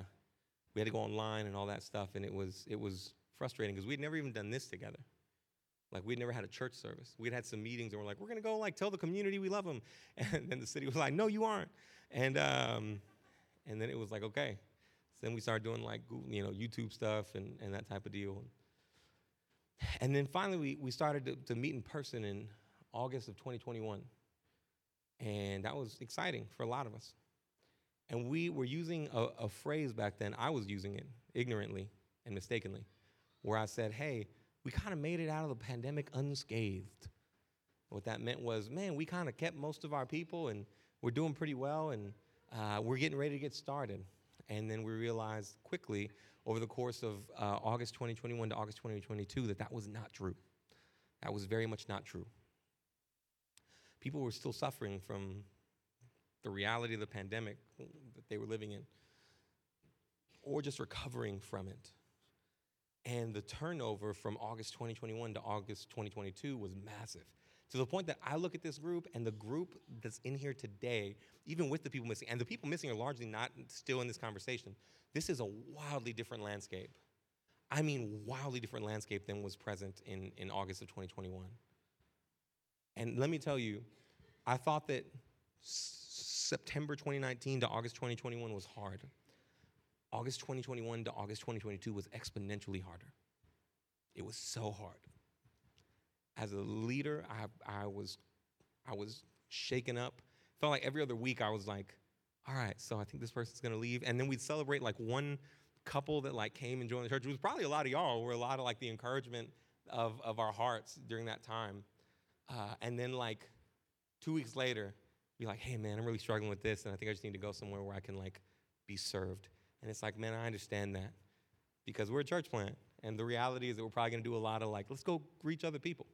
we had to go online and all that stuff, and it was it was frustrating because we'd never even done this together. Like we'd never had a church service. We'd had some meetings, and we're like, we're gonna go like tell the community we love them, and then the city was like, no, you aren't. And um, and then it was like, okay. So then we started doing like you know YouTube stuff and, and that type of deal. And then finally, we, we started to, to meet in person in August of 2021. And that was exciting for a lot of us. And we were using a, a, phrase back then, I was using it ignorantly and mistakenly, where I said, hey, we kind of made it out of the pandemic unscathed. What that meant was, man, we kind of kept most of our people and we're doing pretty well and uh, we're getting ready to get started. And then we realized quickly over the course of uh, August 2021 to August 2022 that that was not true. That was very much not true. People were still suffering from the reality of the pandemic that they were living in, or just recovering from it. And the turnover from August 2021 to August 2022 was massive. To the point that I look at this group and the group that's in here today, even with the people missing, and the people missing are largely not still in this conversation, this is a wildly different landscape. I mean, wildly different landscape than was present in, in August of 2021. And let me tell you, I thought that September 2019 to August 2021 was hard. August 2021 to August 2022 was exponentially harder. It was so hard. As a leader, I, I was I was shaken up. Felt like every other week I was like, all right, so I think this person's gonna leave. And then we'd celebrate like one couple that like came and joined the church. It was probably a lot of y'all. Were a lot of like the encouragement of, of our hearts during that time. Uh, and then like two weeks later, be like, hey man, I'm really struggling with this, and I think I just need to go somewhere where I can like be served. And it's like, man, I understand that because we're a church plant. And the reality is that we're probably to do a lot of like, let's go reach other people.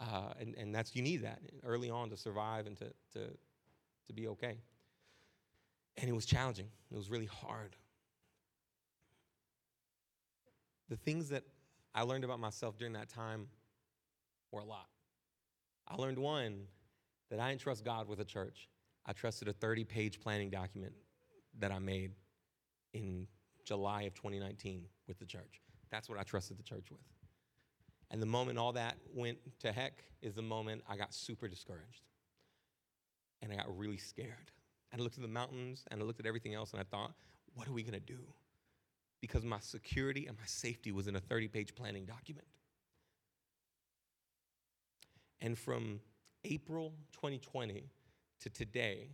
Uh, and, and that's, you need that early on to survive and to, to, to be okay. And it was challenging, it was really hard. The things that I learned about myself during that time were a lot. I learned one, that I didn't trust God with a church. I trusted a 30 page planning document that I made in July of 2019 with the church. That's what I trusted the church with. And the moment all that went to heck is the moment I got super discouraged. And I got really scared. And I looked at the mountains and I looked at everything else and I thought, what are we gonna do? Because my security and my safety was in a 30 page planning document. And from April 2020 to today,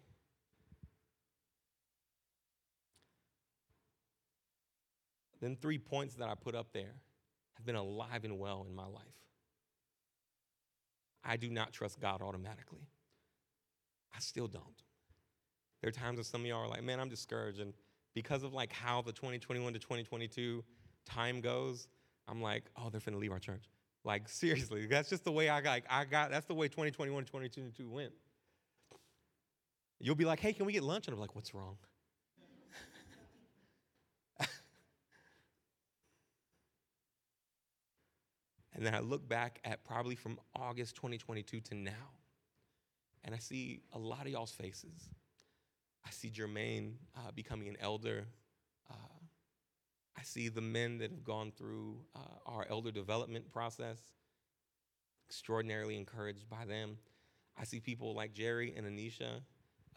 then three points that I put up there have been alive and well in my life. I do not trust God automatically. I still don't. There are times when some of y'all are like, man, I'm discouraged. And because of like how the 2021 to 2022 time goes, I'm like, oh, they're finna leave our church. Like seriously, that's just the way I got. I got. That's the way 2021 to 2022 went. You'll be like, hey, can we get lunch? And I'm like, what's wrong? And then I look back at probably from August 2022 to now, and I see a lot of y'all's faces. I see Jermaine uh, becoming an elder. Uh, I see the men that have gone through uh, our elder development process, extraordinarily encouraged by them. I see people like Jerry and Anisha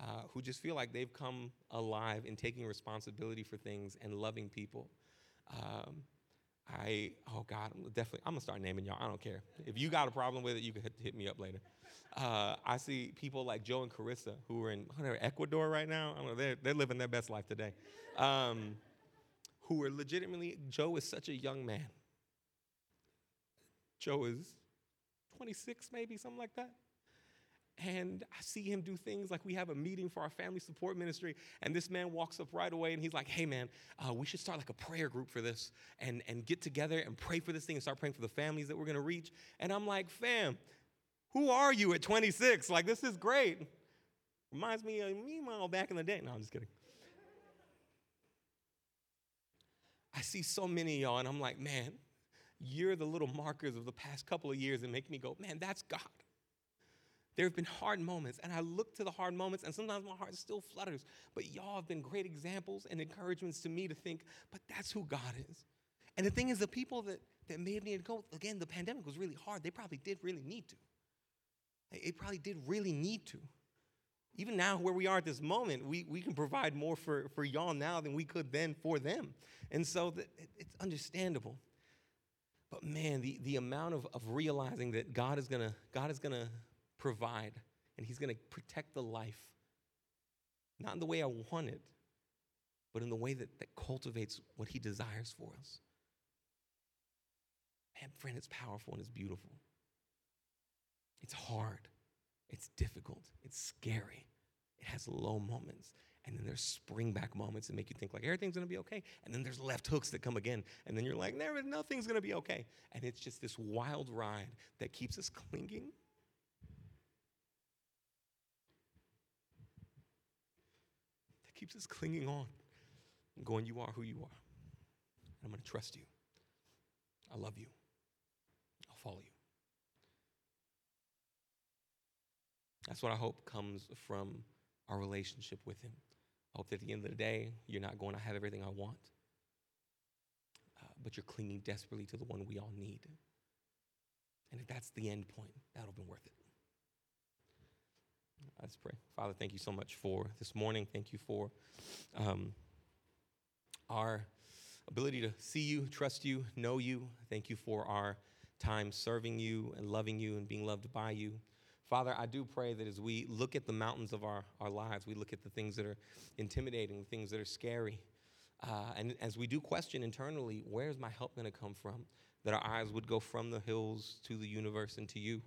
uh, who just feel like they've come alive in taking responsibility for things and loving people. Um, I, oh God, I'm definitely, I'm gonna start naming y'all. I don't care. If you got a problem with it, you can hit, me up later. Uh, I see people like Joe and Carissa who are in Ecuador right now. I don't know, they're, they're living their best life today. Um, who are legitimately, Joe is such a young man. Joe is 26, maybe, something like that. And I see him do things like we have a meeting for our family support ministry, and this man walks up right away and he's like, Hey, man, uh, we should start like a prayer group for this and, and get together and pray for this thing and start praying for the families that we're gonna reach. And I'm like, Fam, who are you at 26? Like, this is great. Reminds me of me, mom, back in the day. No, I'm just kidding. I see so many y'all, and I'm like, man, you're the little markers of the past couple of years that make me go, man, that's God. There have been hard moments, and I look to the hard moments, and sometimes my heart still flutters. But y'all have been great examples and encouragements to me to think, but that's who God is. And the thing is, the people that, that may have needed to go, again, the pandemic was really hard. They probably did really need to. They probably did really need to. Even now, where we are at this moment, we, we can provide more for, for y'all now than we could then for them. And so the, it, it's understandable. But man, the, the amount of, of realizing that God is gonna, God is gonna provide and He's gonna protect the life, not in the way I want it, but in the way that, that cultivates what He desires for us. Man, friend, it's powerful and it's beautiful. It's hard, it's difficult, it's scary, it has low moments. And then there's spring back moments that make you think like everything's gonna be okay. And then there's left hooks that come again. And then you're like, there, nothing's gonna be okay. And it's just this wild ride that keeps us clinging. Keeps us clinging on and going, You are who you are. And I'm gonna trust you. I love you. I'll follow you. That's what I hope comes from our relationship with Him. I hope that at the end of the day, you're not going, I have everything I want, uh, but you're clinging desperately to the one we all need. And if that's the end point, that'll be worth it. Let's pray. Father, thank you so much for this morning. Thank you for um, our ability to see you, trust you, know you. Thank you for our time serving you and loving you and being loved by you. Father, I do pray that as we look at the mountains of our, our lives, we look at the things that are intimidating, the things that are scary, uh, and as we do question internally, where's my help going to come from? That our eyes would go from the hills to the universe and to you,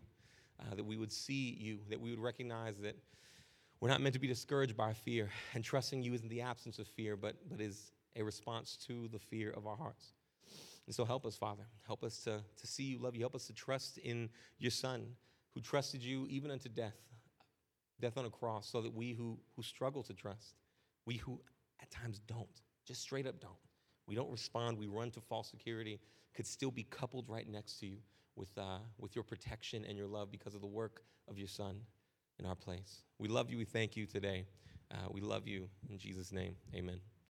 uh, that we would see you, that we would recognize that we're not meant to be discouraged by fear, and trusting you isn't the absence of fear, but, but is a response to the fear of our hearts. And so help us, Father. Help us to, to see you, love you. Help us to trust in your Son who trusted you even unto death, death on a cross, so that we who, who struggle to trust, we who at times don't, just straight up don't, we don't respond, we run to false security, could still be coupled right next to you with, uh, with your protection and your love because of the work of your Son in our place. We love you. We thank you today. Uh, we love you. In Jesus' name, amen.